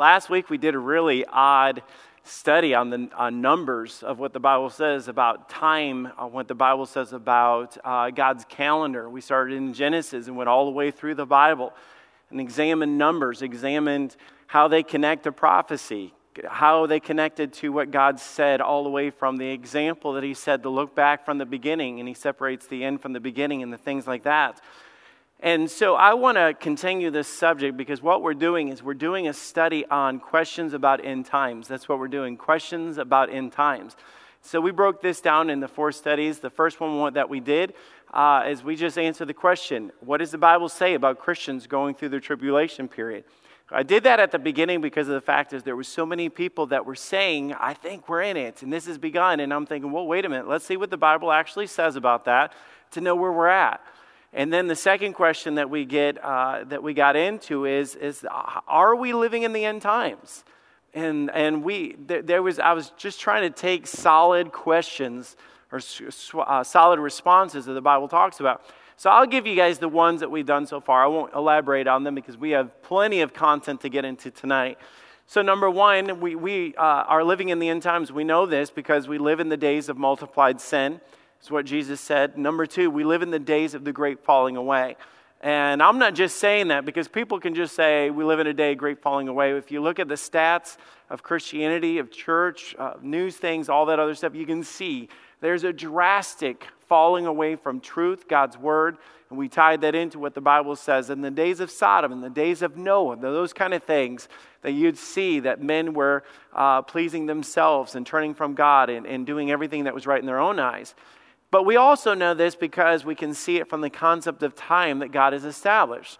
Last week we did a really odd study on the on numbers of what the Bible says about time, what the Bible says about uh, God's calendar. We started in Genesis and went all the way through the Bible and examined numbers, examined how they connect to prophecy, how they connected to what God said, all the way from the example that He said to look back from the beginning, and He separates the end from the beginning and the things like that. And so I want to continue this subject because what we're doing is we're doing a study on questions about end times. That's what we're doing, questions about end times. So we broke this down in the four studies. The first one that we did uh, is we just answered the question what does the Bible say about Christians going through the tribulation period? I did that at the beginning because of the fact is there were so many people that were saying, I think we're in it, and this has begun. And I'm thinking, well, wait a minute, let's see what the Bible actually says about that to know where we're at. And then the second question that we get uh, that we got into is, is are we living in the end times? And, and we, there, there was, I was just trying to take solid questions or uh, solid responses that the Bible talks about. So I'll give you guys the ones that we've done so far. I won't elaborate on them because we have plenty of content to get into tonight. So, number one, we, we uh, are living in the end times. We know this because we live in the days of multiplied sin. It's what Jesus said. Number two, we live in the days of the great falling away. And I'm not just saying that because people can just say we live in a day of great falling away. If you look at the stats of Christianity, of church, uh, news things, all that other stuff, you can see there's a drastic falling away from truth, God's word. And we tied that into what the Bible says in the days of Sodom, in the days of Noah, those kind of things that you'd see that men were uh, pleasing themselves and turning from God and, and doing everything that was right in their own eyes. But we also know this because we can see it from the concept of time that God has established.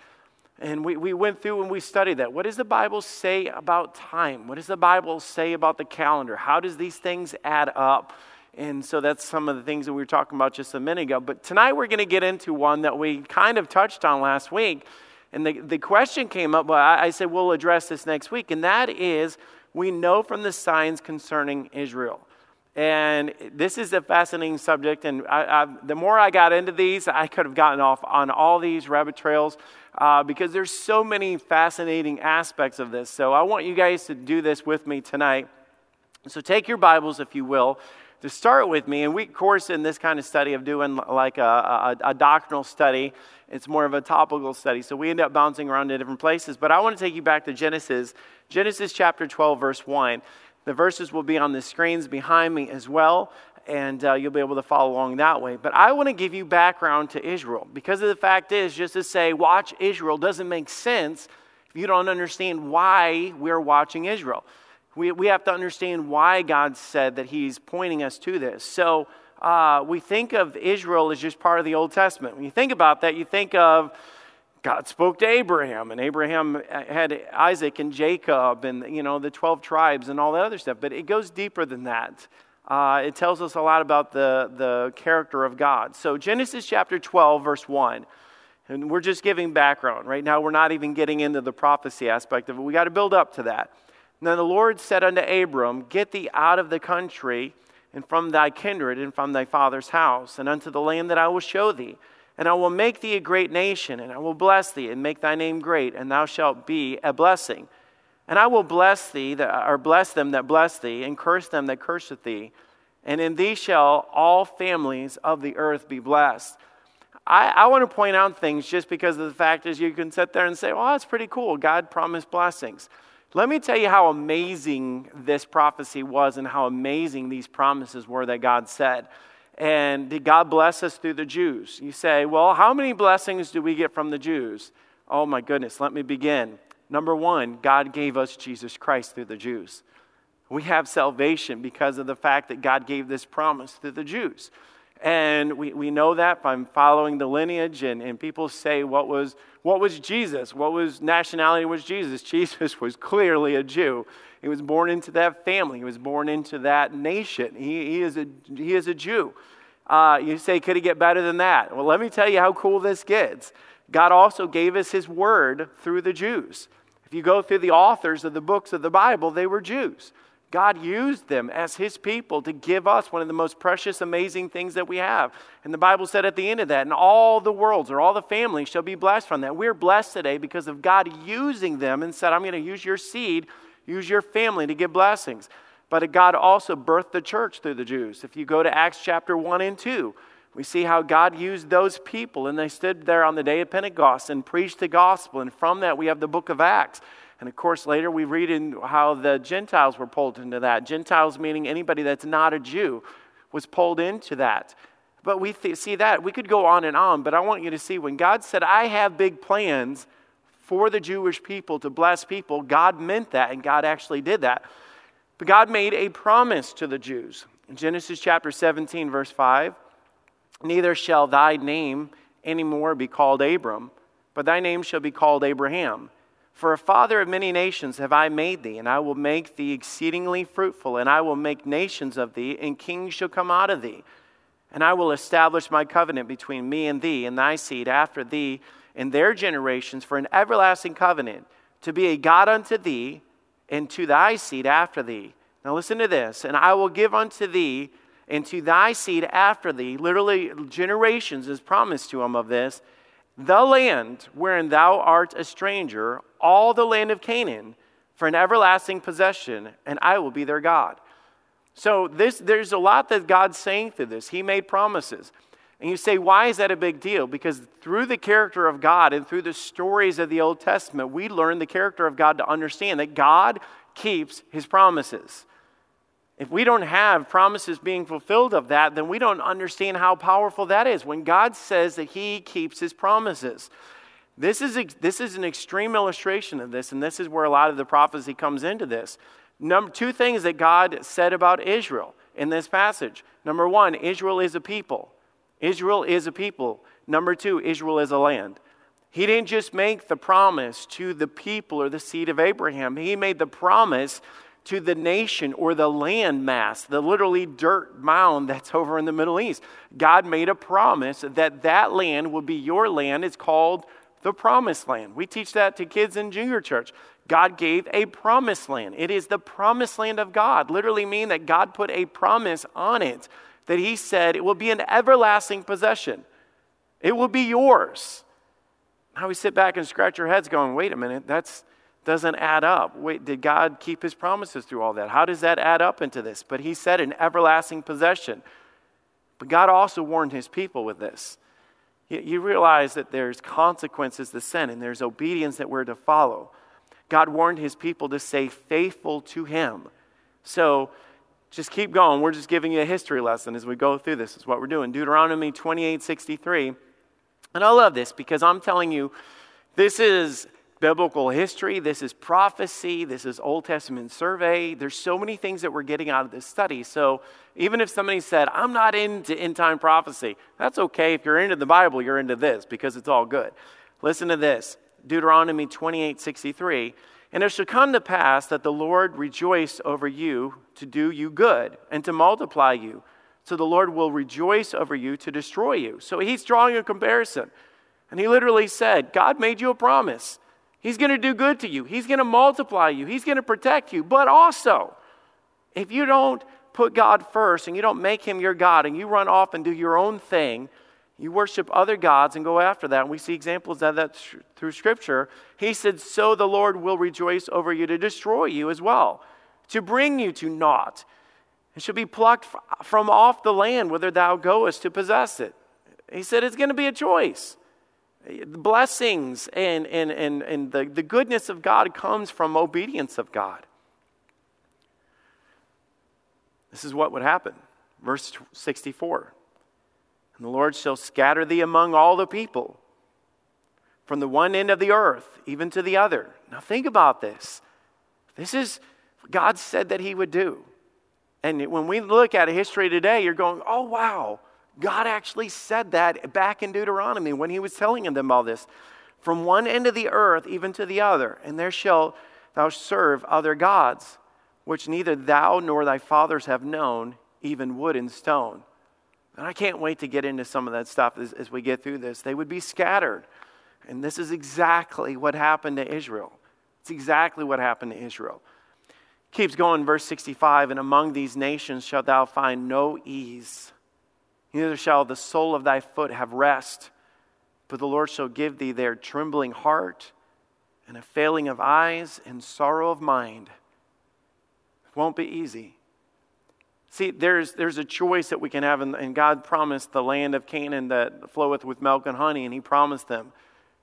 And we, we went through and we studied that. What does the Bible say about time? What does the Bible say about the calendar? How does these things add up? And so that's some of the things that we were talking about just a minute ago. But tonight we're going to get into one that we kind of touched on last week. And the, the question came up, well, I, I said we'll address this next week. And that is we know from the signs concerning Israel. And this is a fascinating subject. And I, I, the more I got into these, I could have gotten off on all these rabbit trails uh, because there's so many fascinating aspects of this. So I want you guys to do this with me tonight. So take your Bibles, if you will, to start with me. And we, of course, in this kind of study of doing like a, a, a doctrinal study, it's more of a topical study. So we end up bouncing around to different places. But I want to take you back to Genesis, Genesis chapter 12, verse 1. The verses will be on the screens behind me as well, and uh, you'll be able to follow along that way. But I want to give you background to Israel because the fact is, just to say, watch Israel doesn't make sense if you don't understand why we're watching Israel. We, we have to understand why God said that He's pointing us to this. So uh, we think of Israel as just part of the Old Testament. When you think about that, you think of God spoke to Abraham, and Abraham had Isaac and Jacob, and you know the twelve tribes and all that other stuff. But it goes deeper than that. Uh, it tells us a lot about the the character of God. So Genesis chapter twelve, verse one, and we're just giving background right now. We're not even getting into the prophecy aspect of it. We got to build up to that. And then the Lord said unto Abram, Get thee out of the country, and from thy kindred, and from thy father's house, and unto the land that I will show thee. And I will make thee a great nation, and I will bless thee, and make thy name great, and thou shalt be a blessing. And I will bless thee, that, or bless them that bless thee, and curse them that curseth thee. And in thee shall all families of the earth be blessed. I, I want to point out things just because of the fact is you can sit there and say, well, that's pretty cool. God promised blessings. Let me tell you how amazing this prophecy was and how amazing these promises were that God said. And did God bless us through the Jews? You say, well, how many blessings do we get from the Jews? Oh my goodness, let me begin. Number one, God gave us Jesus Christ through the Jews. We have salvation because of the fact that God gave this promise to the Jews. And we, we know that from following the lineage, and, and people say, what was, what was Jesus? What was nationality was Jesus? Jesus was clearly a Jew. He was born into that family. He was born into that nation. He, he, is, a, he is a Jew. Uh, you say, could it get better than that? Well, let me tell you how cool this gets. God also gave us his word through the Jews. If you go through the authors of the books of the Bible, they were Jews. God used them as his people to give us one of the most precious, amazing things that we have. And the Bible said at the end of that, and all the worlds or all the families shall be blessed from that. We're blessed today because of God using them and said, I'm going to use your seed use your family to give blessings. But God also birthed the church through the Jews. If you go to Acts chapter 1 and 2, we see how God used those people, and they stood there on the day of Pentecost and preached the gospel. And from that, we have the book of Acts. And of course, later we read in how the Gentiles were pulled into that. Gentiles meaning anybody that's not a Jew was pulled into that. But we th- see that. We could go on and on, but I want you to see when God said, I have big plans for the Jewish people to bless people, God meant that, and God actually did that. But God made a promise to the Jews. In Genesis chapter 17, verse 5 Neither shall thy name anymore be called Abram, but thy name shall be called Abraham. For a father of many nations have I made thee, and I will make thee exceedingly fruitful, and I will make nations of thee, and kings shall come out of thee. And I will establish my covenant between me and thee and thy seed after thee and their generations for an everlasting covenant, to be a God unto thee and to thy seed after thee. Now listen to this. And I will give unto thee and to thy seed after thee, literally generations is promised to him of this, the land wherein thou art a stranger, all the land of Canaan, for an everlasting possession, and I will be their God. So this, there's a lot that God's saying through this. He made promises. And you say, why is that a big deal? Because through the character of God and through the stories of the Old Testament, we learn the character of God to understand that God keeps his promises. If we don't have promises being fulfilled of that, then we don't understand how powerful that is. When God says that he keeps his promises, this is, this is an extreme illustration of this, and this is where a lot of the prophecy comes into this. Number two things that God said about Israel in this passage. Number one, Israel is a people. Israel is a people. Number two, Israel is a land. He didn't just make the promise to the people or the seed of Abraham, he made the promise to the nation or the land mass, the literally dirt mound that's over in the Middle East. God made a promise that that land will be your land. It's called the promised land. We teach that to kids in junior church. God gave a promised land. It is the promised land of God. Literally mean that God put a promise on it that he said it will be an everlasting possession. It will be yours. Now we sit back and scratch our heads going, wait a minute, that doesn't add up. Wait, did God keep his promises through all that? How does that add up into this? But he said an everlasting possession. But God also warned his people with this. You realize that there's consequences to sin and there's obedience that we're to follow. God warned his people to stay faithful to him. So just keep going. We're just giving you a history lesson as we go through this. Is what we're doing. Deuteronomy 28 63. And I love this because I'm telling you, this is biblical history, this is prophecy, this is Old Testament survey. There's so many things that we're getting out of this study. So even if somebody said, I'm not into end time prophecy, that's okay. If you're into the Bible, you're into this because it's all good. Listen to this Deuteronomy 28 63. And it shall come to pass that the Lord rejoice over you to do you good and to multiply you. So the Lord will rejoice over you to destroy you. So he's drawing a comparison. And he literally said, God made you a promise. He's going to do good to you, He's going to multiply you, He's going to protect you. But also, if you don't put God first and you don't make Him your God and you run off and do your own thing, you worship other gods and go after that. And we see examples of that through Scripture. He said, So the Lord will rejoice over you to destroy you as well, to bring you to naught. And shall be plucked from off the land whither thou goest to possess it. He said, It's going to be a choice. The blessings and, and, and, and the, the goodness of God comes from obedience of God. This is what would happen. Verse 64 and the Lord shall scatter thee among all the people, from the one end of the earth even to the other. Now, think about this. This is God said that He would do. And when we look at history today, you're going, oh, wow, God actually said that back in Deuteronomy when He was telling them all this. From one end of the earth even to the other, and there shall thou serve other gods, which neither thou nor thy fathers have known, even wood and stone. And I can't wait to get into some of that stuff as, as we get through this. They would be scattered. And this is exactly what happened to Israel. It's exactly what happened to Israel. Keeps going, verse 65 And among these nations shalt thou find no ease, neither shall the sole of thy foot have rest. But the Lord shall give thee their trembling heart, and a failing of eyes, and sorrow of mind, It won't be easy. See, there's, there's a choice that we can have, and, and God promised the land of Canaan that floweth with milk and honey, and He promised them.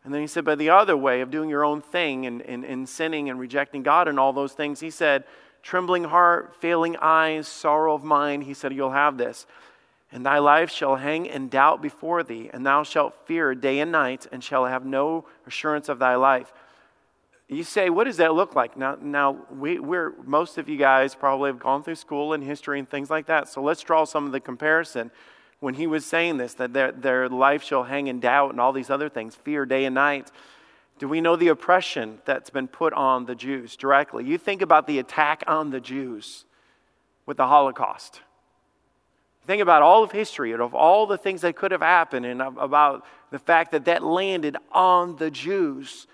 And then He said, by the other way of doing your own thing and, and, and sinning and rejecting God and all those things, He said, trembling heart, failing eyes, sorrow of mind, He said, you'll have this. And thy life shall hang in doubt before thee, and thou shalt fear day and night, and shall have no assurance of thy life. You say, what does that look like? Now, now we, we're, most of you guys probably have gone through school and history and things like that. So let's draw some of the comparison. When he was saying this, that their, their life shall hang in doubt and all these other things, fear day and night. Do we know the oppression that's been put on the Jews directly? You think about the attack on the Jews with the Holocaust. Think about all of history and of all the things that could have happened and about the fact that that landed on the Jews.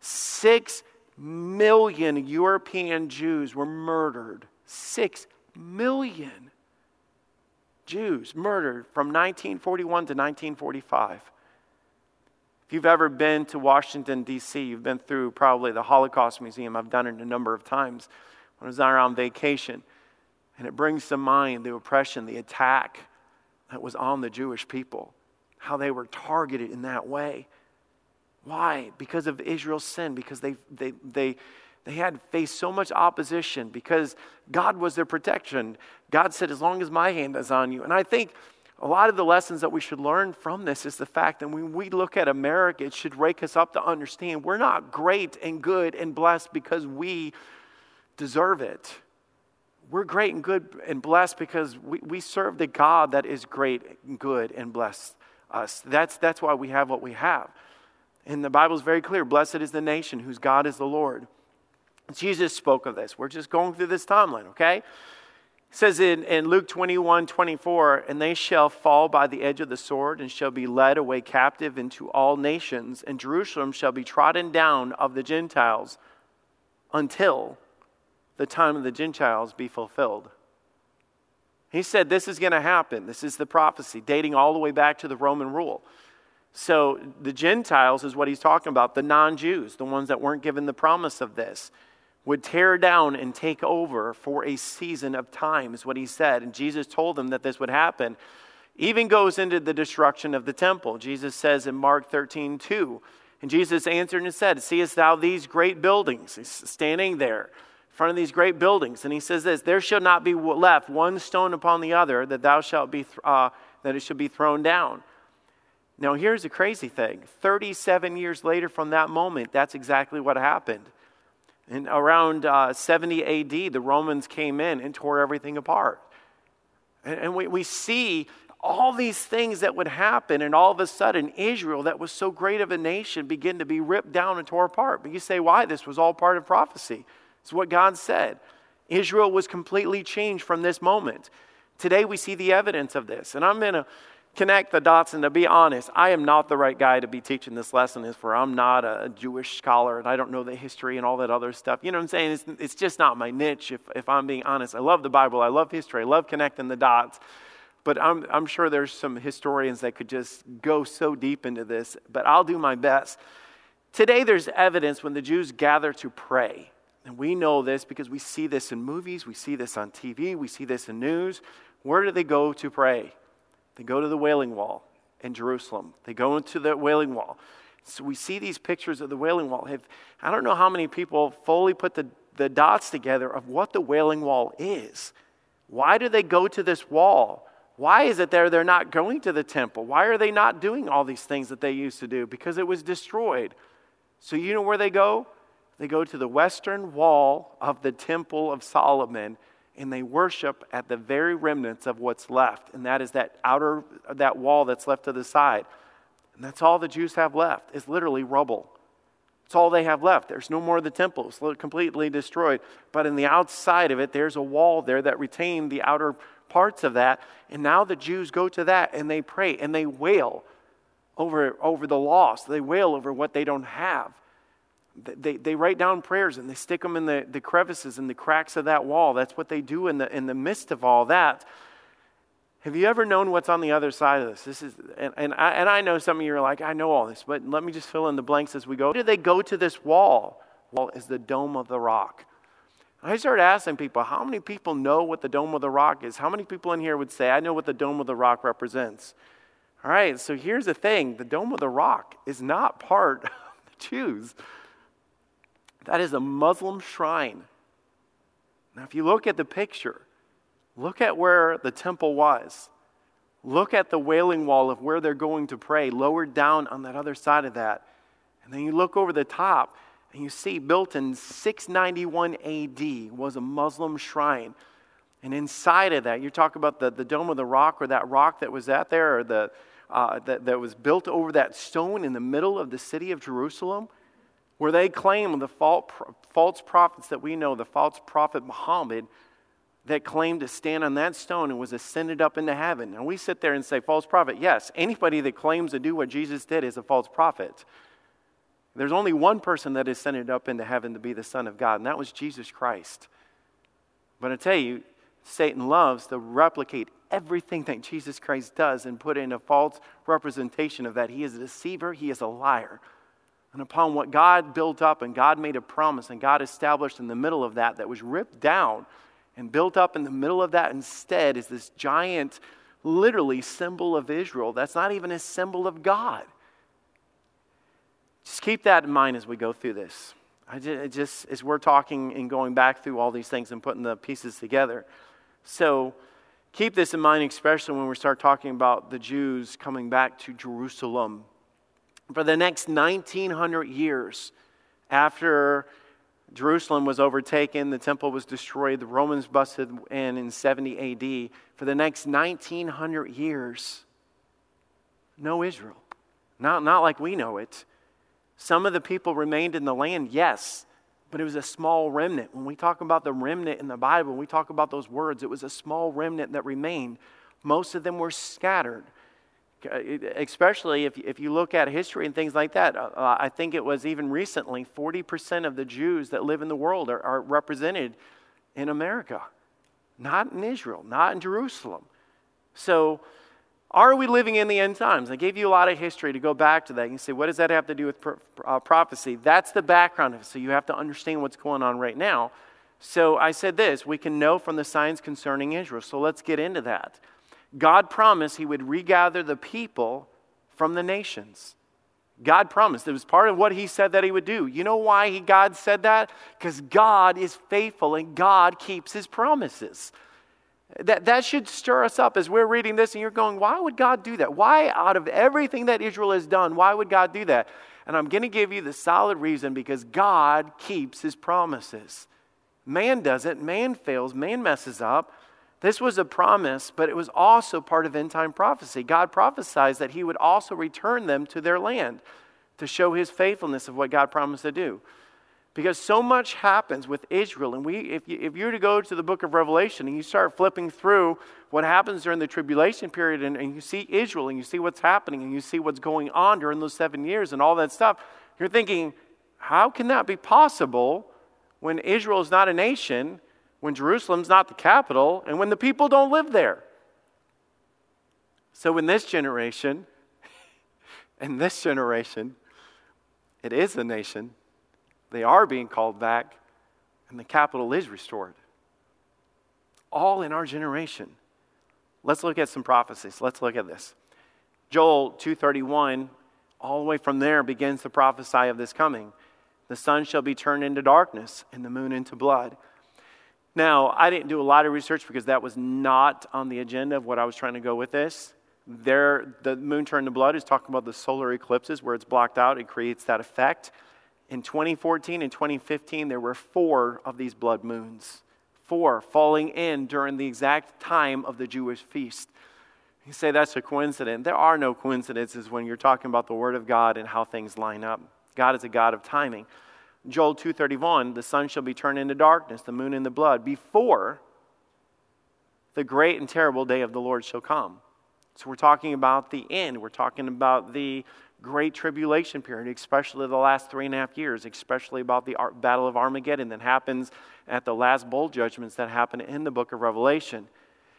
Six million European Jews were murdered. Six million Jews murdered from 1941 to 1945. If you've ever been to Washington, D.C., you've been through probably the Holocaust Museum. I've done it a number of times when I was there on vacation. And it brings to mind the oppression, the attack that was on the Jewish people, how they were targeted in that way. Why? Because of Israel's sin, because they, they, they, they had faced so much opposition, because God was their protection. God said, As long as my hand is on you. And I think a lot of the lessons that we should learn from this is the fact that when we look at America, it should wake us up to understand we're not great and good and blessed because we deserve it. We're great and good and blessed because we, we serve the God that is great and good and blessed us. That's, that's why we have what we have. And the Bible is very clear Blessed is the nation whose God is the Lord. Jesus spoke of this. We're just going through this timeline, okay? It says in, in Luke 21 24, and they shall fall by the edge of the sword and shall be led away captive into all nations, and Jerusalem shall be trodden down of the Gentiles until the time of the Gentiles be fulfilled. He said this is going to happen. This is the prophecy dating all the way back to the Roman rule. So the Gentiles is what he's talking about, the non Jews, the ones that weren't given the promise of this, would tear down and take over for a season of time, is what he said. And Jesus told them that this would happen. Even goes into the destruction of the temple. Jesus says in Mark 13, 2, and Jesus answered and said, Seest thou these great buildings? He's standing there in front of these great buildings. And he says this, There shall not be left one stone upon the other that thou shalt be, uh, that it should be thrown down. Now, here's the crazy thing 37 years later from that moment, that's exactly what happened. And around uh, 70 AD, the Romans came in and tore everything apart. And, and we, we see all these things that would happen, and all of a sudden, Israel, that was so great of a nation, begin to be ripped down and tore apart. But you say, why? This was all part of prophecy. It's what God said. Israel was completely changed from this moment. Today, we see the evidence of this. And I'm going to connect the dots. And to be honest, I am not the right guy to be teaching this lesson, is for I'm not a Jewish scholar and I don't know the history and all that other stuff. You know what I'm saying? It's, it's just not my niche, if, if I'm being honest. I love the Bible, I love history, I love connecting the dots. But I'm, I'm sure there's some historians that could just go so deep into this, but I'll do my best. Today, there's evidence when the Jews gather to pray. And we know this because we see this in movies, we see this on TV, we see this in news. Where do they go to pray? They go to the Wailing Wall in Jerusalem. They go into the Wailing Wall. So we see these pictures of the Wailing Wall. I don't know how many people fully put the, the dots together of what the Wailing Wall is. Why do they go to this wall? Why is it there they're not going to the temple? Why are they not doing all these things that they used to do? Because it was destroyed. So you know where they go? They go to the western wall of the Temple of Solomon and they worship at the very remnants of what's left, and that is that outer that wall that's left to the side. And that's all the Jews have left is literally rubble. It's all they have left. There's no more of the temple. It's completely destroyed. But in the outside of it, there's a wall there that retained the outer parts of that. And now the Jews go to that and they pray and they wail over, over the loss. They wail over what they don't have they, they write down prayers and they stick them in the, the crevices and the cracks of that wall. That's what they do in the, in the midst of all that. Have you ever known what's on the other side of this? This is, and, and, I, and I know some of you are like, I know all this, but let me just fill in the blanks as we go. Where do they go to this wall? Wall is the dome of the rock. I started asking people, how many people know what the Dome of the Rock is? How many people in here would say, I know what the Dome of the Rock represents? All right, so here's the thing the Dome of the Rock is not part of the Jews. That is a Muslim shrine. Now, if you look at the picture, look at where the temple was. Look at the wailing wall of where they're going to pray, lowered down on that other side of that. And then you look over the top, and you see built in 691 AD was a Muslim shrine. And inside of that, you talk about the, the Dome of the Rock or that rock that was at there or the, uh, that, that was built over that stone in the middle of the city of Jerusalem, where they claim the false prophets that we know, the false prophet Muhammad, that claimed to stand on that stone and was ascended up into heaven. And we sit there and say, false prophet. Yes, anybody that claims to do what Jesus did is a false prophet. There's only one person that ascended up into heaven to be the Son of God, and that was Jesus Christ. But I tell you, Satan loves to replicate everything that Jesus Christ does and put in a false representation of that. He is a deceiver, he is a liar. And upon what God built up and God made a promise and God established in the middle of that, that was ripped down and built up in the middle of that instead is this giant, literally, symbol of Israel. That's not even a symbol of God. Just keep that in mind as we go through this. I just, just as we're talking and going back through all these things and putting the pieces together. So keep this in mind, especially when we start talking about the Jews coming back to Jerusalem. For the next 1900 years after Jerusalem was overtaken, the temple was destroyed, the Romans busted in in 70 AD. For the next 1900 years, no Israel. Not, not like we know it. Some of the people remained in the land, yes, but it was a small remnant. When we talk about the remnant in the Bible, when we talk about those words, it was a small remnant that remained. Most of them were scattered. Especially if, if you look at history and things like that, uh, uh I think it was even recently 40% of the Jews that live in the world are, are represented in America, not in Israel, not in Jerusalem. So, are we living in the end times? I gave you a lot of history to go back to that. You say, what does that have to do with pro- uh, prophecy? That's the background of it. So you have to understand what's going on right now. So I said this we can know from the signs concerning Israel. So let's get into that. God promised he would regather the people from the nations. God promised. It was part of what he said that he would do. You know why he, God said that? Because God is faithful and God keeps his promises. That, that should stir us up as we're reading this and you're going, why would God do that? Why, out of everything that Israel has done, why would God do that? And I'm going to give you the solid reason because God keeps his promises. Man doesn't, man fails, man messes up. This was a promise, but it was also part of end time prophecy. God prophesied that he would also return them to their land to show his faithfulness of what God promised to do. Because so much happens with Israel. And we, if, you, were to go to the book of Revelation and you start flipping through what happens during the tribulation period and, and you see Israel and you see what's happening and you see what's going on during those seven years and all that stuff, you're thinking, how can that be possible when Israel is not a nation, when Jerusalem's not the capital, and when the people don't live there? So in this generation, in this generation, it is a nation they are being called back, and the capital is restored. All in our generation. Let's look at some prophecies. Let's look at this. Joel 231, all the way from there, begins to prophesy of this coming. The sun shall be turned into darkness, and the moon into blood. Now, I didn't do a lot of research because that was not on the agenda of what I was trying to go with this. There, the moon turned to blood is talking about the solar eclipses where it's blocked out. It creates that effect. In 2014 and 2015, there were four of these blood moons, four falling in during the exact time of the Jewish feast. You say that's a coincidence. There are no coincidences when you're talking about the Word of God and how things line up. God is a God of timing. Joel 2:31, the sun shall be turned into darkness, the moon into blood, before the great and terrible day of the Lord shall come. So we're talking about the end. We're talking about the great tribulation period, especially the last three and a half years, especially about the Battle of Armageddon that happens at the last bowl judgments that happen in the book of Revelation.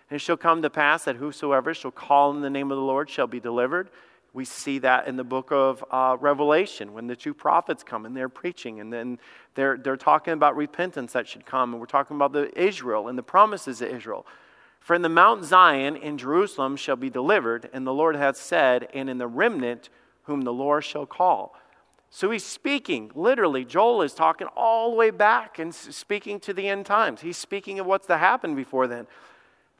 And it shall come to pass that whosoever shall call in the name of the Lord shall be delivered. We see that in the book of uh, Revelation when the two prophets come and they're preaching, and then they're, they're talking about repentance that should come, and we're talking about the Israel and the promises of Israel. For in the Mount Zion in Jerusalem shall be delivered, and the Lord hath said, and in the remnant whom the Lord shall call. So he's speaking, literally, Joel is talking all the way back and speaking to the end times. He's speaking of what's to happen before then.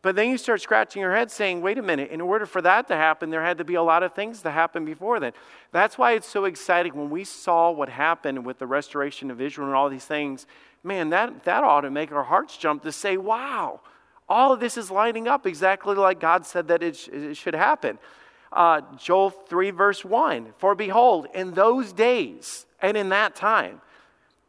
But then you start scratching your head saying, wait a minute, in order for that to happen, there had to be a lot of things to happen before then. That's why it's so exciting when we saw what happened with the restoration of Israel and all these things. Man, that, that ought to make our hearts jump to say, wow, all of this is lining up exactly like God said that it, sh- it should happen uh, Joel 3, verse 1 For behold, in those days and in that time,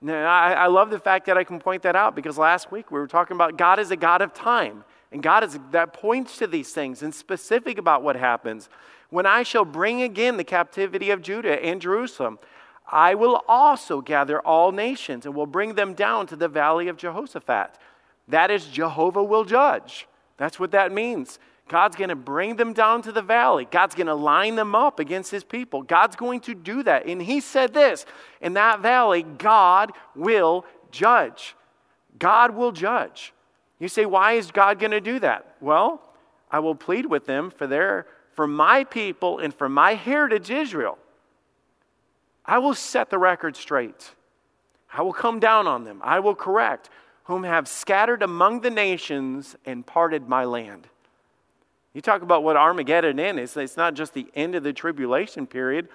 now, I, I love the fact that I can point that out because last week we were talking about God is a God of time. And God is, that points to these things and specific about what happens. When I shall bring again the captivity of Judah and Jerusalem, I will also gather all nations and will bring them down to the valley of Jehoshaphat. That is, Jehovah will judge. That's what that means. God's going to bring them down to the valley. God's going to line them up against his people. God's going to do that. And he said this in that valley, God will judge. God will judge. You say, why is God going to do that? Well, I will plead with them for their for my people and for my heritage Israel. I will set the record straight. I will come down on them. I will correct whom have scattered among the nations and parted my land. You talk about what Armageddon is, it's not just the end of the tribulation period.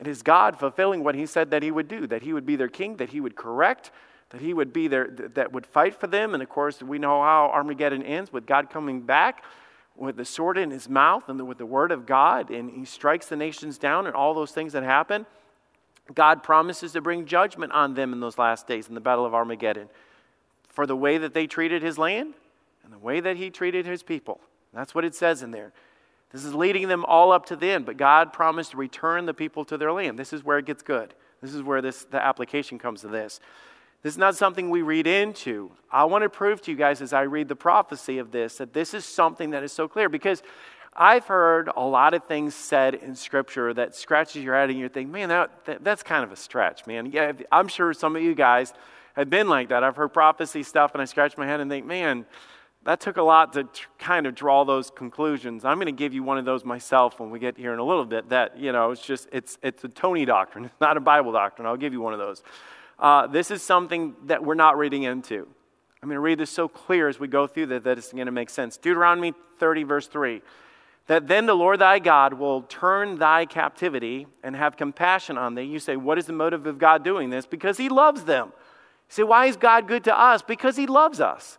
It is God fulfilling what he said that he would do, that he would be their king, that he would correct, that he would be there, that would fight for them. And of course, we know how Armageddon ends with God coming back with the sword in his mouth and with the word of God, and he strikes the nations down and all those things that happen. God promises to bring judgment on them in those last days in the Battle of Armageddon for the way that they treated his land and the way that he treated his people. That's what it says in there. This is leading them all up to the end, but God promised to return the people to their land. This is where it gets good. This is where this, the application comes to this. This is not something we read into. I want to prove to you guys as I read the prophecy of this that this is something that is so clear because I've heard a lot of things said in Scripture that scratches your head and you think, man, that, that, that's kind of a stretch, man. Yeah, I'm sure some of you guys have been like that. I've heard prophecy stuff and I scratch my head and think, man, that took a lot to kind of draw those conclusions. I'm going to give you one of those myself when we get here in a little bit. That you know, it's just it's it's a Tony doctrine. It's not a Bible doctrine. I'll give you one of those. Uh, this is something that we're not reading into. I'm going to read this so clear as we go through that that it's going to make sense. Deuteronomy 30 verse 3. That then the Lord thy God will turn thy captivity and have compassion on thee. You say, what is the motive of God doing this? Because he loves them. You say, why is God good to us? Because he loves us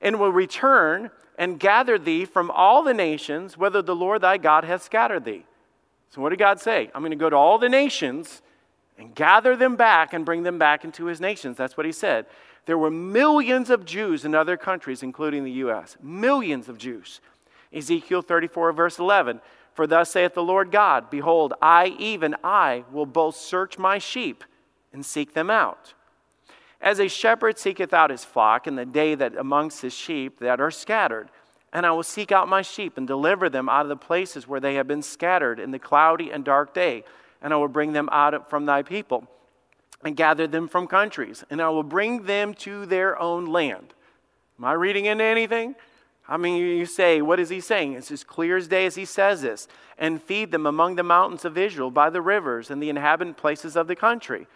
and will return and gather thee from all the nations, whether the Lord thy God hath scattered thee. So, what did God say? I'm going to go to all the nations and gather them back and bring them back into his nations. That's what he said. There were millions of Jews in other countries, including the U.S., millions of Jews. Ezekiel 34, verse 11 For thus saith the Lord God, Behold, I, even I, will both search my sheep and seek them out. As a shepherd seeketh out his flock in the day that amongst his sheep that are scattered. And I will seek out my sheep and deliver them out of the places where they have been scattered in the cloudy and dark day. And I will bring them out from thy people and gather them from countries. And I will bring them to their own land. Am I reading into anything? I mean, you say, what is he saying? It's as clear as day as he says this. And feed them among the mountains of Israel, by the rivers, and the inhabited places of the country.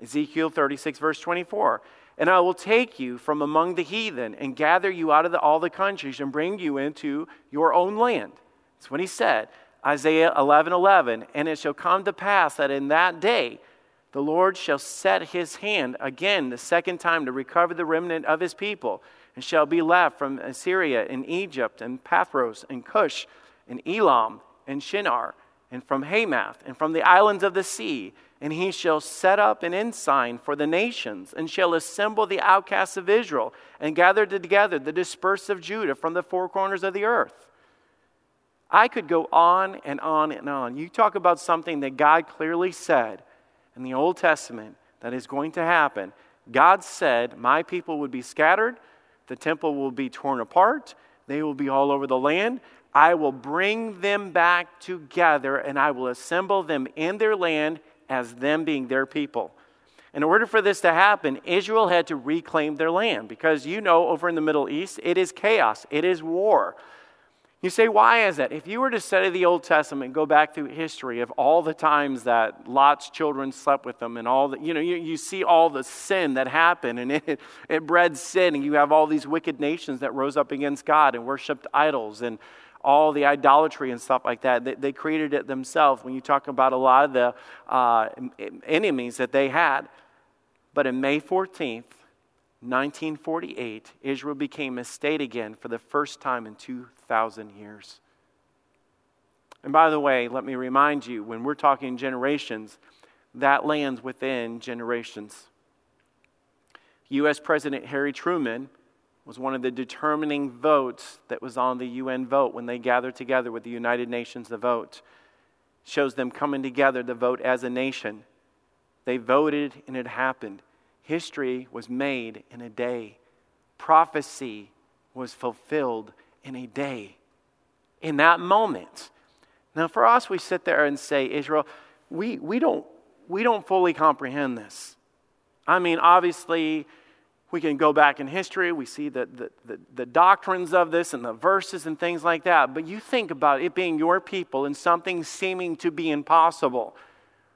Ezekiel 36, verse 24. And I will take you from among the heathen and gather you out of the, all the countries and bring you into your own land. That's what he said. Isaiah 11, 11. And it shall come to pass that in that day the Lord shall set his hand again the second time to recover the remnant of his people, and shall be left from Assyria and Egypt and Pathros and Cush and Elam and Shinar and from Hamath and from the islands of the sea and he shall set up an ensign for the nations, and shall assemble the outcasts of Israel, and gather together the dispersed of Judah from the four corners of the earth. I could go on and on and on. You talk about something that God clearly said in the Old Testament that is going to happen. God said, My people would be scattered, the temple will be torn apart, They will be all over the land. I will bring them back together and I will assemble them in their land as them being their people. In order for this to happen, Israel had to reclaim their land because you know, over in the Middle East, it is chaos, it is war. You say, why is that? If you were to study the Old Testament, go back through history of all the times that Lot's children slept with them and all the, you know, you, you see all the sin that happened and it, it bred sin and you have all these wicked nations that rose up against God and worshiped idols and all the idolatry and stuff like that. They, they created it themselves when you talk about a lot of the uh, enemies that they had. But in May 14th, 1948, Israel became a state again for the first time in 2,000 years. And by the way, let me remind you when we're talking generations, that lands within generations. U.S. President Harry Truman was one of the determining votes that was on the UN vote when they gathered together with the United Nations to vote. Shows them coming together to vote as a nation. They voted and it happened. History was made in a day, prophecy was fulfilled in a day. In that moment. Now, for us, we sit there and say, Israel, we, we, don't, we don't fully comprehend this. I mean, obviously, we can go back in history, we see the, the, the, the, doctrines of this and the verses and things like that. But you think about it being your people and something seeming to be impossible.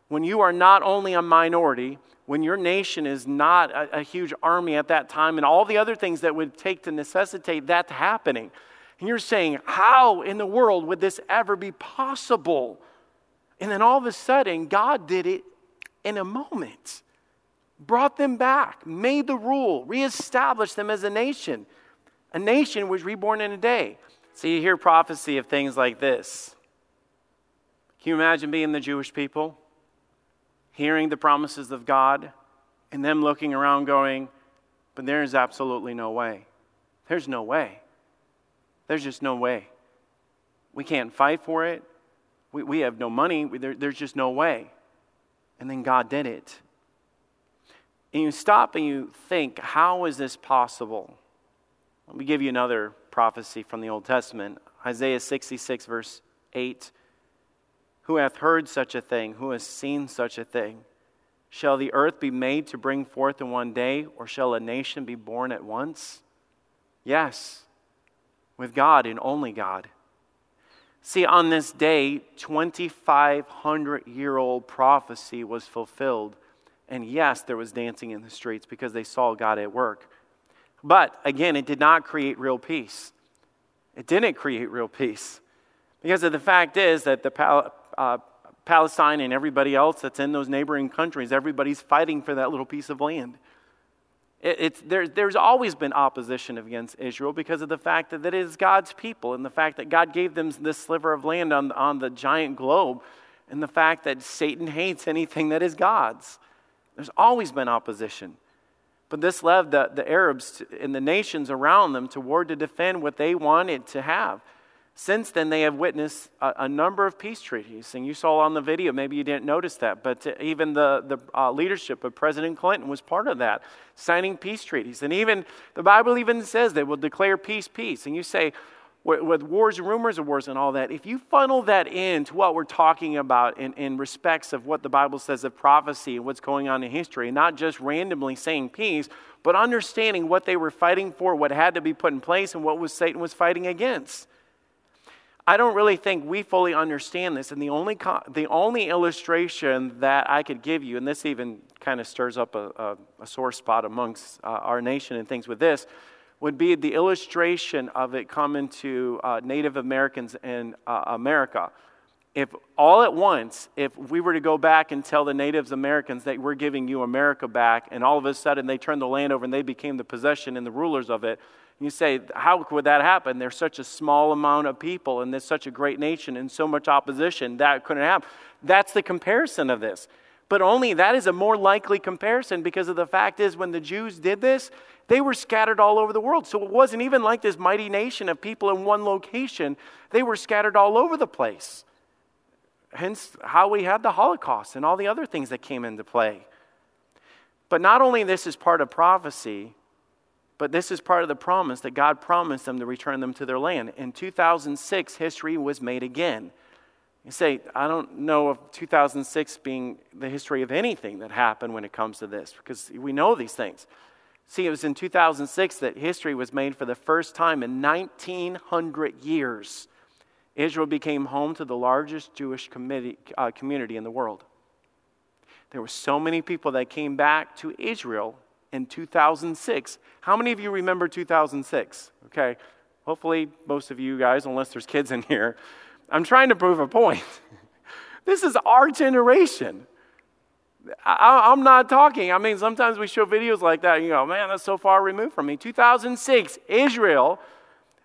When you are not only a minority, when your nation is not a, a, huge army at that time and all the other things that would take to necessitate that happening. And you're saying, how in the world would this ever be possible? And then all of a sudden, God did it in a moment, brought them back, made the rule, reestablished them as a nation. A nation was reborn in a day. So you hear prophecy of things like this. Can you imagine being the Jewish people? Hearing the promises of God, and them looking around going, but there is absolutely no way. There's no way. There's just no way. We can't fight for it. We, we have no money. There, there's just no way. And then God did it. And you stop and you think, how is this possible? Let me give you another prophecy from the Old Testament Isaiah 66, verse 8. Who hath heard such a thing? Who has seen such a thing? Shall the earth be made to bring forth in one day, or shall a nation be born at once? Yes, with God and only God. See, on this day, 2,500 year old prophecy was fulfilled. And yes, there was dancing in the streets because they saw God at work. But again, it did not create real peace. It didn't create real peace. Because of the fact is that the uh, Palestine and everybody else that's in those neighboring countries, everybody's fighting for that little piece of land. It, there, there's always been opposition against Israel because of the fact that it is God's people and the fact that God gave them this sliver of land on, on the giant globe and the fact that Satan hates anything that is God's. There's always been opposition. But this led the, the Arabs and the nations around them toward to defend what they wanted to have. Since then, they have witnessed a, a, number of peace treaties. And you saw on the video, maybe you didn't notice that, but even the, the uh, leadership of President Clinton was part of that, signing peace treaties. And even the Bible even says they will declare peace, peace. And you say, with wars and rumors of wars and all that, if you funnel that into what we're talking about in, in respects of what the Bible says of prophecy and what's going on in history, not just randomly saying peace, but understanding what they were fighting for, what had to be put in place, and what was Satan was fighting against. I don't really think we fully understand this. And the only, the only illustration that I could give you, and this even kind of stirs up a, a, a sore spot amongst uh, our nation and things with this, would be the illustration of it coming to uh, Native Americans in uh, America. If all at once, if we were to go back and tell the Native Americans that we're giving you America back, and all of a sudden they turned the land over and they became the possession and the rulers of it, you say, how would that happen? There's such a small amount of people, and there's such a great nation, and so much opposition. That couldn't happen. That's the comparison of this. But only that is a more likely comparison because of the fact is when the Jews did this, they were scattered all over the world. So it wasn't even like this mighty nation of people in one location. They were scattered all over the place. Hence how we had the Holocaust and all the other things that came into play. But not only this is part of prophecy, But this is part of the promise that God promised them to return them to their land. In 2006, history was made again. You say, I don't know of 2006 being the history of anything that happened when it comes to this, because we know these things. See, it was in 2006 that history was made for the first time in 1900 years. Israel became home to the largest Jewish uh, community in the world. There were so many people that came back to Israel in 2006. How many of you remember 2006? Okay, hopefully most of you guys, unless there's kids in here. I'm trying to prove a point. this is our generation. I, am not talking. I mean, sometimes we show videos like that, and you go, man, that's so far removed from me. 2006, Israel,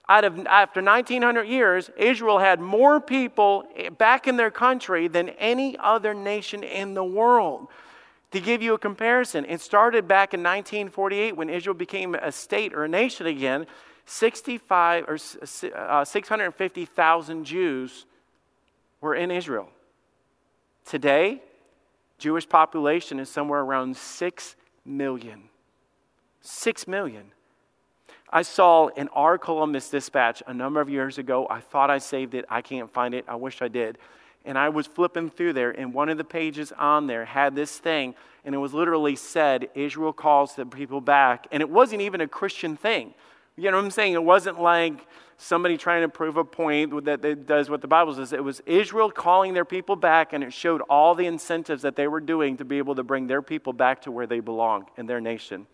out of, after 1900 years, Israel had more people back in their country than any other nation in the world. To give you a comparison, it started back in 1948 when Israel became a state or a nation again. 65 or uh, 650,000 Jews were in Israel. Today, Jewish population is somewhere around 6 million. 6 million. I saw in our Columbus Dispatch a number of years ago. I thought I saved it. I can't find it. I wish I did. And I was flipping through there, and one of the pages on there had this thing, and it was literally said, Israel calls the people back. And it wasn't even a Christian thing. You know what I'm saying? It wasn't like somebody trying to prove a point that, does what the Bible says. It was Israel calling their people back, and it showed all the incentives that they were doing to be able to bring their people back to where they belong in their nation.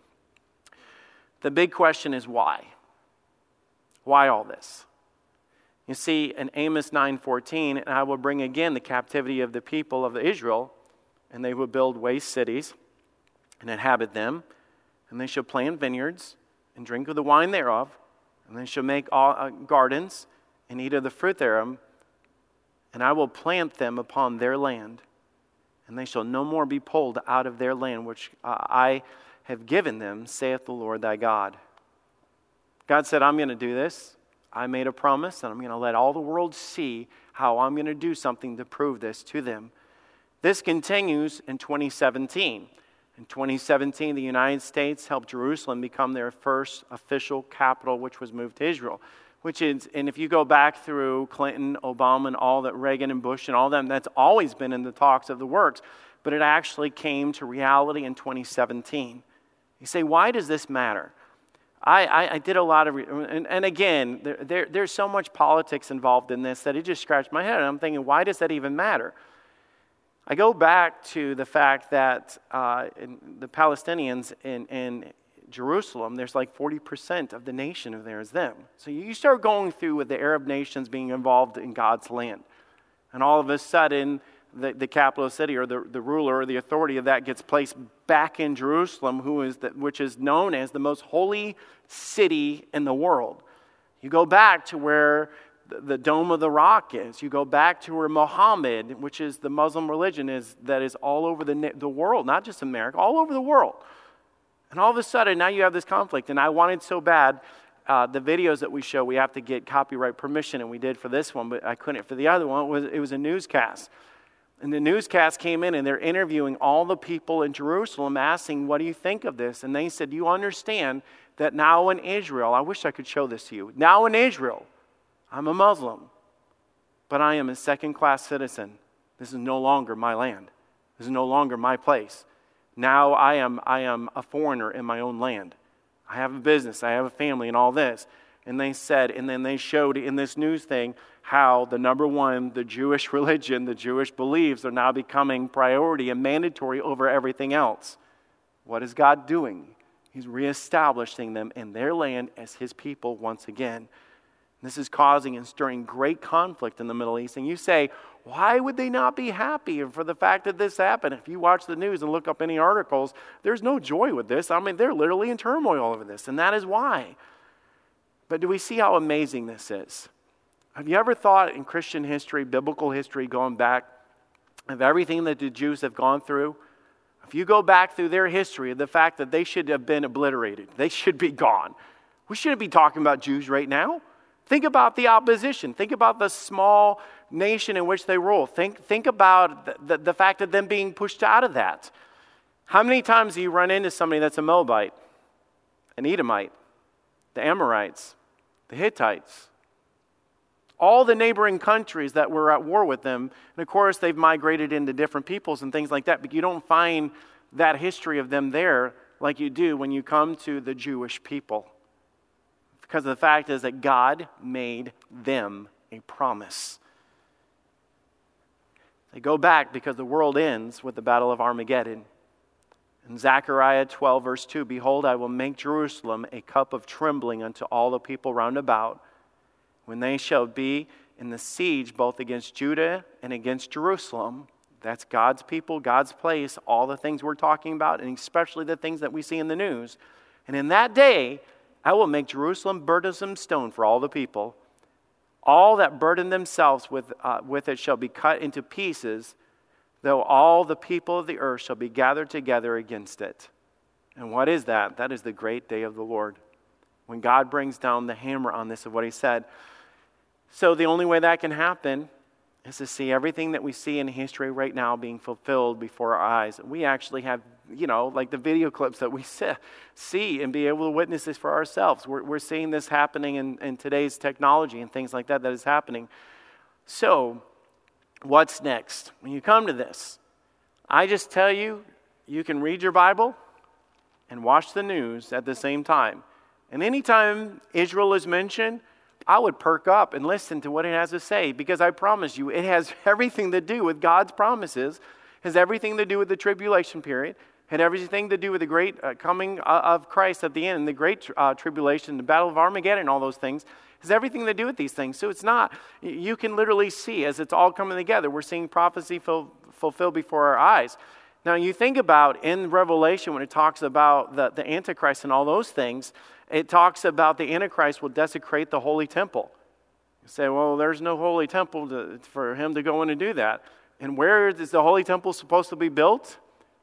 The big question is why? Why all this? You see, in Amos 9:14, and I will bring again the captivity of the people of Israel, and they will build waste cities and inhabit them, and they shall plant vineyards and drink of the wine thereof, and they shall make all, uh, gardens and eat of the fruit thereof, and I will plant them upon their land, and they shall no more be pulled out of their land which uh, I have given them, saith the Lord thy God. God said, I'm going to do this. I made a promise, and I'm going to let all the world see how I'm going to do something to prove this to them. This continues in 2017. In 2017, the United States helped Jerusalem become their first official capital, which was moved to Israel. Which is, and if you go back through Clinton, Obama, and all that, Reagan and Bush and all them, that's always been in the talks of the works. But it actually came to reality in 2017. You say, why does this matter? I, I, I did a lot of, and, and again, there, there, there's so much politics involved in this that it just scratched my head. And I'm thinking, why does that even matter? I go back to the fact that uh, the Palestinians in, in Jerusalem, there's like 40% of the nation of there is them. So you start going through with the Arab nations being involved in God's land. And all of a sudden, the, the capital city or the, the ruler or the authority of that gets placed back in Jerusalem, who is the, which is known as the most holy city in the world. You go back to where the Dome of the Rock is. You go back to where Muhammad, which is the Muslim religion, is that is all over the, the world, not just America, all over the world. And all of a sudden, now you have this conflict. And I wanted so bad, uh, the videos that we show, we have to get copyright permission, and we did for this one, but I couldn't for the other one. It was, it was a newscast. And the newscast came in, and they're interviewing all the people in Jerusalem, asking, What do you think of this? And they said, you understand that now in Israel, I wish I could show this to you, now in Israel, I'm a Muslim, but I am a second class citizen. This is no longer my land. This is no longer my place. Now I am, I am a foreigner in my own land. I have a business, I have a family, and all this. And they said, and then they showed in this news thing how the number one, the Jewish religion, the Jewish beliefs are now becoming priority and mandatory over everything else. What is God doing? He's reestablishing them in their land as his people once again. This is causing and stirring great conflict in the Middle East. And you say, why would they not be happy for the fact that this happened? If you watch the news and look up any articles, there's no joy with this. I mean, they're literally in turmoil over this, and that is why. But do we see how amazing this is? Have you ever thought in Christian history, biblical history, going back, of everything that the Jews have gone through? If you go back through their history, the fact that they should have been obliterated, they should be gone. We shouldn't be talking about Jews right now. Think about the opposition. Think about the small nation in which they rule. Think, think about the, the, the fact of them being pushed out of that. How many times do you run into somebody that's a Moabite, an Edomite, the Amorites, the Hittites, all the neighboring countries that were at war with them. And of course, they've migrated into different peoples and things like that, but you don't find that history of them there like you do when you come to the Jewish people. Because the fact is that God made them a promise. They go back because the world ends with the Battle of Armageddon. In Zechariah 12, verse 2 Behold, I will make Jerusalem a cup of trembling unto all the people round about, when they shall be in the siege both against Judah and against Jerusalem. That's God's people, God's place, all the things we're talking about, and especially the things that we see in the news. And in that day, I will make Jerusalem burdensome stone for all the people. All that burden themselves with, uh, with it shall be cut into pieces, though all the people of the earth shall be gathered together against it. And what is that? That is the great day of the Lord. When God brings down the hammer on this of what he said. So the only way that can happen is to see everything that we see in history right now being fulfilled before our eyes. We actually have, you know, like the video clips that we see and be able to witness this for ourselves. We're, we're seeing this happening in, in today's technology and things like that that is happening. So, what's next? When you come to this, I just tell you, you can read your Bible and watch the news at the same time. And anytime Israel is mentioned, I would perk up and listen to what it has to say because I promise you, it has everything to do with God's promises, has everything to do with the tribulation period, had everything to do with the great uh, coming uh, of Christ at the end, and the great uh, tribulation, the battle of Armageddon, all those things. Has everything to do with these things. So it's not, you can literally see as it's all coming together. We're seeing prophecy fulfilled before our eyes. Now, you think about in Revelation when it talks about the, the Antichrist and all those things, it talks about the Antichrist will desecrate the holy temple. You say, well, there's no holy temple to, for him to go in and do that. And where is the holy temple supposed to be built?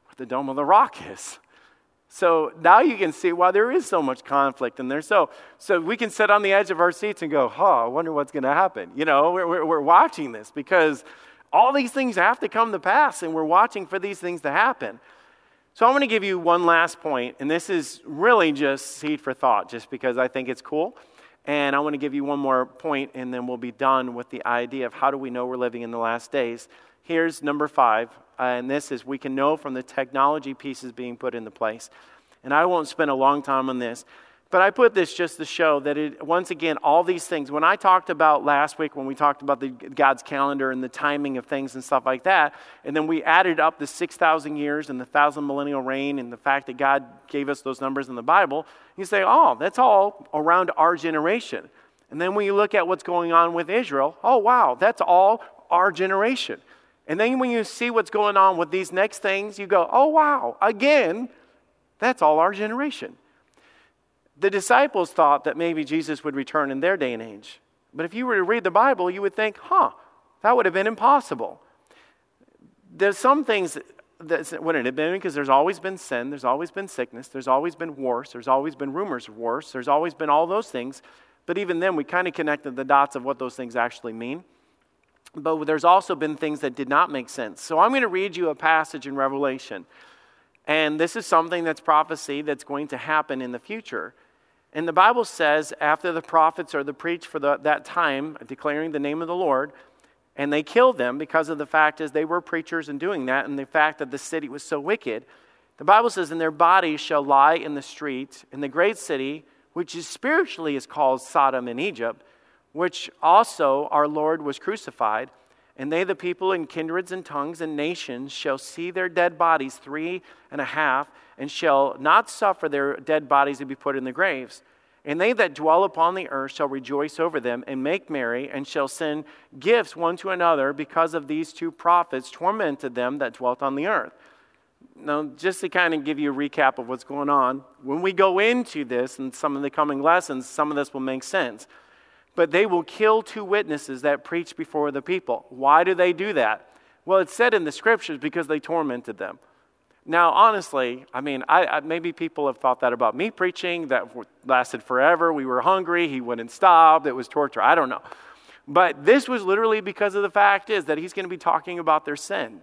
Where the Dome of the Rock is. So now you can see why there is so much conflict in there. So, so we can sit on the edge of our seats and go, huh, I wonder what's going to happen. You know, we're, we're, we're watching this because all these things have to come to pass, and we're watching for these things to happen. So I'm going to give you one last point, and this is really just seed for thought, just because I think it's cool. And I want to give you one more point, and then we'll be done with the idea of how do we know we're living in the last days. Here's number five, uh, and this is we can know from the technology pieces being put into place. And I won't spend a long time on this, but I put this just to show that it, once again, all these things, when I talked about last week, when we talked about the, God's calendar and the timing of things and stuff like that, and then we added up the 6,000 years and the thousand millennial reign and the fact that God gave us those numbers in the Bible, you say, oh, that's all around our generation. And then when you look at what's going on with Israel, oh, wow, that's all our generation. And then when you see what's going on with these next things, you go, oh, wow, again, that's all our generation. The disciples thought that maybe Jesus would return in their day and age. But if you were to read the Bible, you would think, huh, that would have been impossible. There's some things that wouldn't have been because there's always been sin, there's always been sickness, there's always been wars, there's always been rumors of wars, there's always been all those things. But even then, we kind of connected the dots of what those things actually mean. But there's also been things that did not make sense. So I'm going to read you a passage in Revelation. And this is something that's prophecy that's going to happen in the future. And the Bible says, after the prophets are the preach for the, that time, declaring the name of the Lord, and they killed them because of the fact is they were preachers and doing that, and the fact that the city was so wicked. The Bible says, "And their bodies shall lie in the street in the great city, which is spiritually is called Sodom in Egypt, which also our Lord was crucified." And they, the people in kindreds and tongues and nations, shall see their dead bodies three and a half, and shall not suffer their dead bodies to be put in the graves. And they that dwell upon the earth shall rejoice over them and make merry, and shall send gifts one to another, because of these two prophets tormented them that dwelt on the earth. Now, just to kind of give you a recap of what's going on, when we go into this and some of the coming lessons, some of this will make sense but they will kill two witnesses that preach before the people. Why do they do that? Well, it's said in the scriptures because they tormented them. Now, honestly, I mean, I, I, maybe people have thought that about me preaching, that lasted forever. We were hungry, he wouldn't stop, it was torture. I don't know. But this was literally because of the fact is that he's going to be talking about their sin.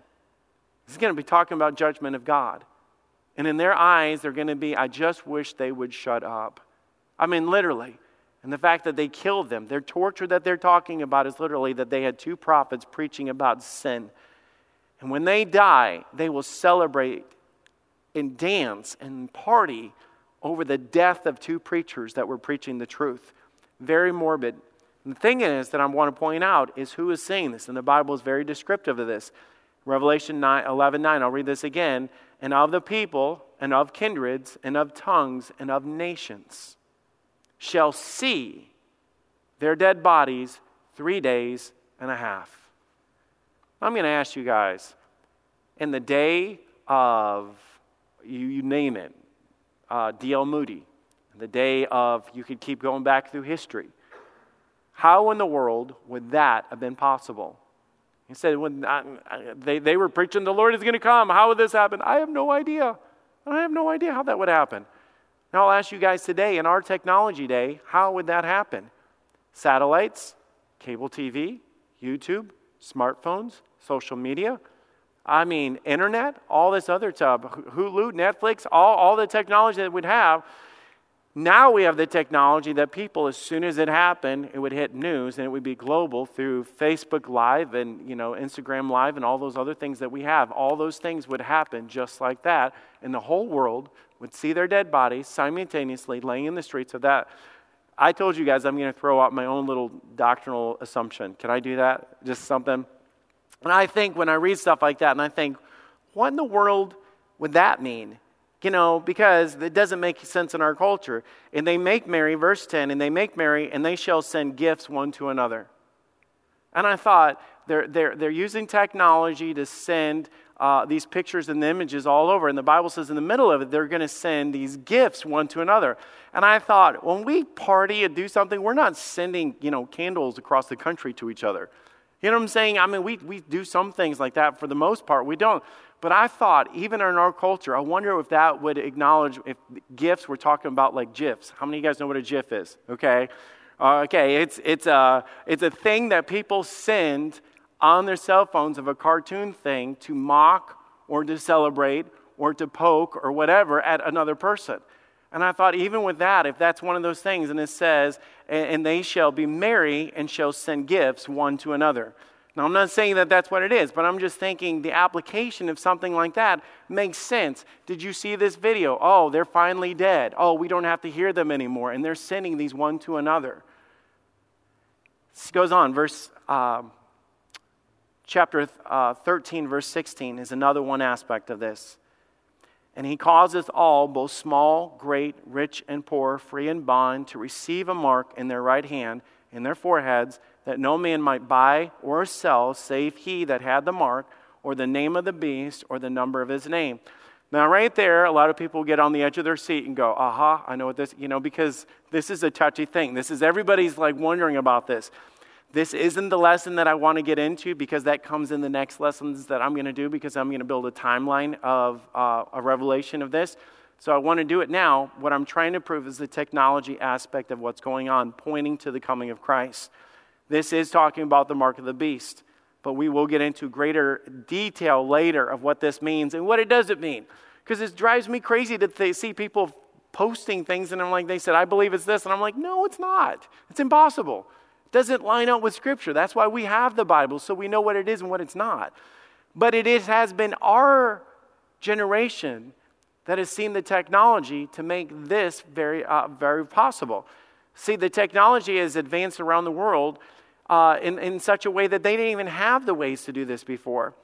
He's going to be talking about judgment of God. And in their eyes, they're going to be, I just wish they would shut up. I mean, literally. And the fact that they killed them, their torture that they're talking about is literally that they had two prophets preaching about sin. And when they die, they will celebrate and dance and party over the death of two preachers that were preaching the truth. Very morbid. And the thing is that I want to point out is who is saying this, and the Bible is very descriptive of this. Revelation 9, 11 9, I'll read this again. And of the people, and of kindreds, and of tongues, and of nations shall see their dead bodies three days and a half. I'm going to ask you guys, in the day of, you, you name it, uh, D.L. Moody, the day of, you could keep going back through history, how in the world would that have been possible? He said, when I, they, they were preaching, the Lord is going to come. How would this happen? I have no idea. I have no idea how that would happen. Now, I'll ask you guys today, in our technology day, how would that happen? Satellites, cable TV, YouTube, smartphones, social media. I mean, internet, all this other stuff, Hulu, Netflix, all, all the technology that we'd have now we have the technology that people, as soon as it happened, it would hit news and it would be global through Facebook Live and you know Instagram Live and all those other things that we have. All those things would happen just like that, and the whole world would see their dead bodies simultaneously laying in the streets of that. I told you guys I'm going to throw out my own little doctrinal assumption. Can I do that? Just something. And I think when I read stuff like that, and I think, what in the world would that mean? you know, because it doesn't make sense in our culture. And they make merry, verse 10, and they make merry, and they shall send gifts one to another. And I thought, they're, they're, they're using technology to send uh, these pictures and images all over. And the Bible says in the middle of it, they're going to send these gifts one to another. And I thought, when we party and do something, we're not sending, you know, candles across the country to each other. You know what I'm saying? I mean, we, we do some things like that for the most part. We don't. But I thought, even in our culture, I wonder if that would acknowledge if gifts, we're talking about like GIFs. How many of you guys know what a GIF is? Okay. Uh, okay, it's, it's, a, it's a thing that people send on their cell phones of a cartoon thing to mock or to celebrate or to poke or whatever at another person. And I thought, even with that, if that's one of those things, and it says, and they shall be merry and shall send gifts one to another. Now, I'm not saying that that's what it is, but I'm just thinking the application of something like that makes sense. Did you see this video? Oh, they're finally dead. Oh, we don't have to hear them anymore. And they're sending these one to another. This goes on. Verse, uh, chapter uh, 13, verse 16 is another one aspect of this. And he causeth all, both small, great, rich, and poor, free and bond, to receive a mark in their right hand, in their foreheads that no man might buy or sell save he that had the mark or the name of the beast or the number of his name. Now, right there, a lot of people get on the edge of their seat and go, aha, I know what this, you know, because this is a touchy thing. This is, everybody's like wondering about this. This isn't the lesson that I want to get into because that comes in the next lessons that I'm going to do because I'm going to build a timeline of uh, a revelation of this. So I want to do it now. What I'm trying to prove is the technology aspect of what's going on, pointing to the coming of Christ. This is talking about the mark of the beast, but we will get into greater detail later of what this means and what it doesn't mean. Because it drives me crazy to th- see people posting things and I'm like, they said, I believe it's this. And I'm like, no, it's not. It's impossible. Doesn't line up with Scripture. That's why we have the Bible, so we know what it is and what it's not. But it is, has been our generation that has seen the technology to make this very, uh, very possible. See, the technology has advanced around the world uh, in, in such a way that they didn't even have the ways to do this before.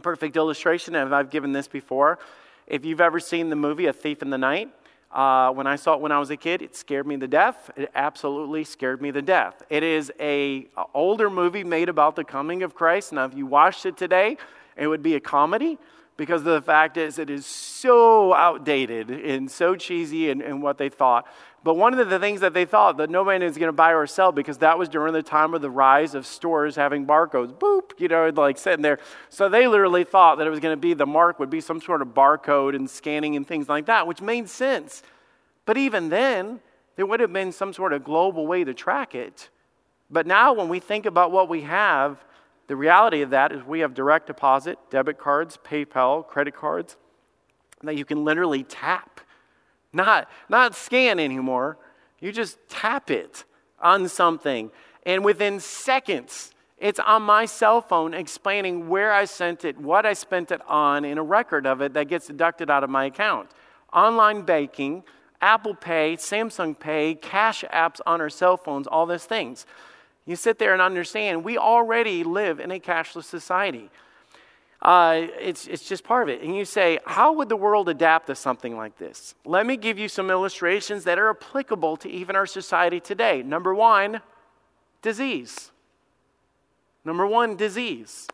Perfect illustration, and I've given this before. If you've ever seen the movie A Thief in the Night, uh, when I saw it when I was a kid, it scared me to death. It absolutely scared me to death. It is a, a older movie made about the coming of Christ. Now, if you watched it today, it would be a comedy because the fact is it is so outdated and so cheesy and, what they thought. But one of the things that they thought that no man is going to buy or sell because that was during the time of the rise of stores having barcodes, boop, you know, like sitting there. So they literally thought that it was going to be the mark would be some sort of barcode and scanning and things like that, which made sense. But even then, there would have been some sort of global way to track it. But now, when we think about what we have, the reality of that is we have direct deposit, debit cards, PayPal, credit cards that you can literally tap not, not scan anymore. You just tap it on something, and within seconds, it's on my cell phone explaining where I sent it, what I spent it on, in a record of it that gets deducted out of my account. Online banking, Apple Pay, Samsung Pay, cash apps on our cell phones, all those things. You sit there and understand we already live in a cashless society. Uh, it's, it's just part of it. And you say, how would the world adapt to something like this? Let me give you some illustrations that are applicable to even our society today. Number one, disease. Number one, disease.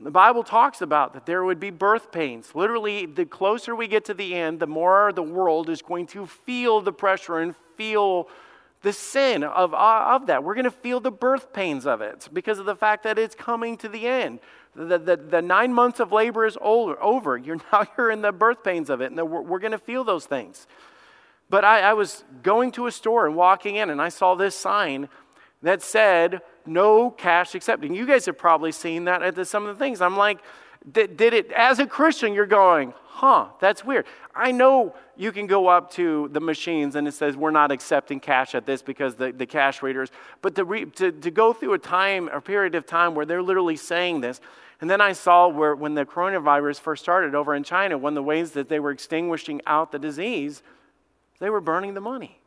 the Bible talks about that there would be birth pains. Literally, the closer we get to the end, the more the world is going to feel the pressure and feel the sin of, of that. We're going to feel the birth pains of it because of the fact that it's coming to the end. The, the, the nine months of labor is over. You're now you're in the birth pains of it, and we're, we're going to feel those things. But I, I was going to a store and walking in, and I saw this sign that said, no cash accepted. You guys have probably seen that at the, some of the things. I'm like, did, did it, as a Christian, you're going, huh, that's weird. I know you can go up to the machines and it says, we're not accepting cash at this because the, the cash readers, but to, re, to, to go through a time, a period of time where they're literally saying this, and then I saw where when the coronavirus first started over in China, one of the ways that they were extinguishing out the disease, they were burning the money.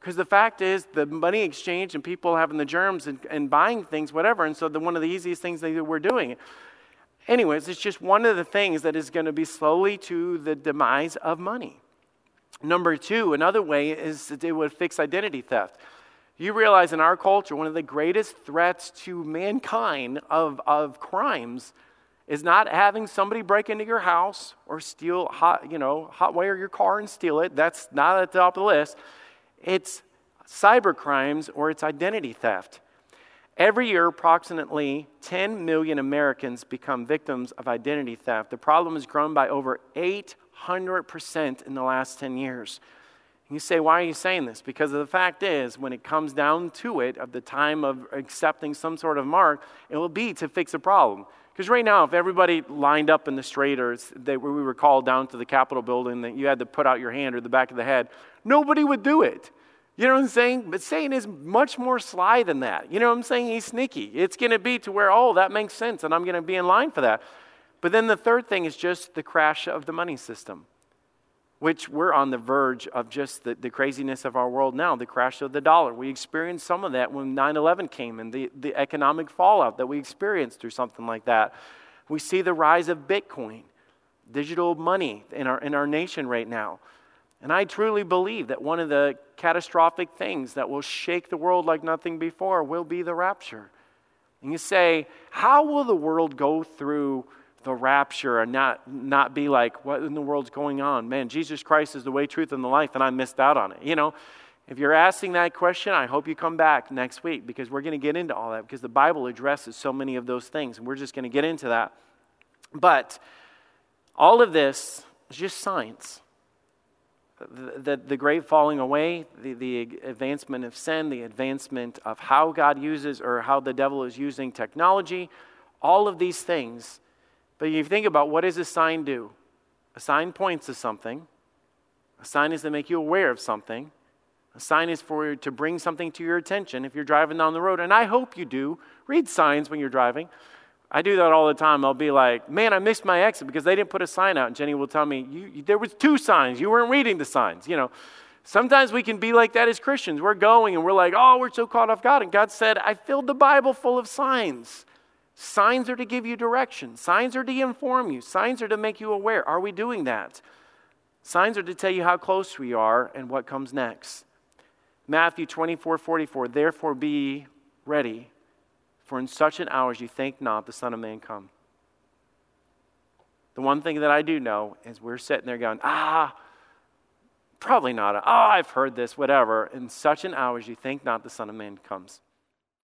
Because the fact is, the money exchange and people having the germs and, and buying things, whatever. And so, the, one of the easiest things that we're doing. Anyways, it's just one of the things that is going to be slowly to the demise of money. Number two, another way is that it would fix identity theft. You realize in our culture, one of the greatest threats to mankind of, of crimes is not having somebody break into your house or steal, hot, you know, hotwire your car and steal it. That's not at the top of the list it's cyber crimes or it's identity theft. Every year, approximately 10 million Americans become victims of identity theft. The problem has grown by over 800% in the last 10 years. You say, why are you saying this? Because the fact is, when it comes down to it, of the time of accepting some sort of mark, it will be to fix a problem. Because right now, if everybody lined up in the straight or they, we were called down to the Capitol building that you had to put out your hand or the back of the head, nobody would do it. You know what I'm saying? But Satan is much more sly than that. You know what I'm saying? He's sneaky. It's going to be to where, oh, that makes sense, and I'm going to be in line for that. But then the third thing is just the crash of the money system, which we're on the verge of just the, the craziness of our world now, the crash of the dollar. We experienced some of that when 9 11 came and the, the economic fallout that we experienced through something like that. We see the rise of Bitcoin, digital money in our, in our nation right now. And I truly believe that one of the catastrophic things that will shake the world like nothing before will be the rapture. And you say, how will the world go through the rapture and not, not be like, what in the world's going on? Man, Jesus Christ is the way, truth, and the life, and I missed out on it. You know, if you're asking that question, I hope you come back next week because we're going to get into all that because the Bible addresses so many of those things, and we're just going to get into that. But all of this is just science the, the great falling away, the, the advancement of sin, the advancement of how God uses or how the devil is using technology, all of these things. But you think about what does a sign do? A sign points to something. A sign is to make you aware of something. A sign is for to bring something to your attention if you're driving down the road. And I hope you do read signs when you're driving. I do that all the time. I'll be like, man, I missed my exit because they didn't put a sign out. And Jenny will tell me, you, there was two signs. You weren't reading the signs. You know, sometimes we can be like that as Christians. We're going and we're like, oh, we're so caught off God. And God said, I filled the Bible full of signs. Signs are to give you direction. Signs are to inform you. Signs are to make you aware. Are we doing that? Signs are to tell you how close we are and what comes next. Matthew 24, 44, therefore be ready for in such an hour as you think not, the Son of Man come. The one thing that I do know is we're sitting there going, ah, probably not. Oh, I've heard this, whatever. In such an hour as you think not, the Son of Man comes.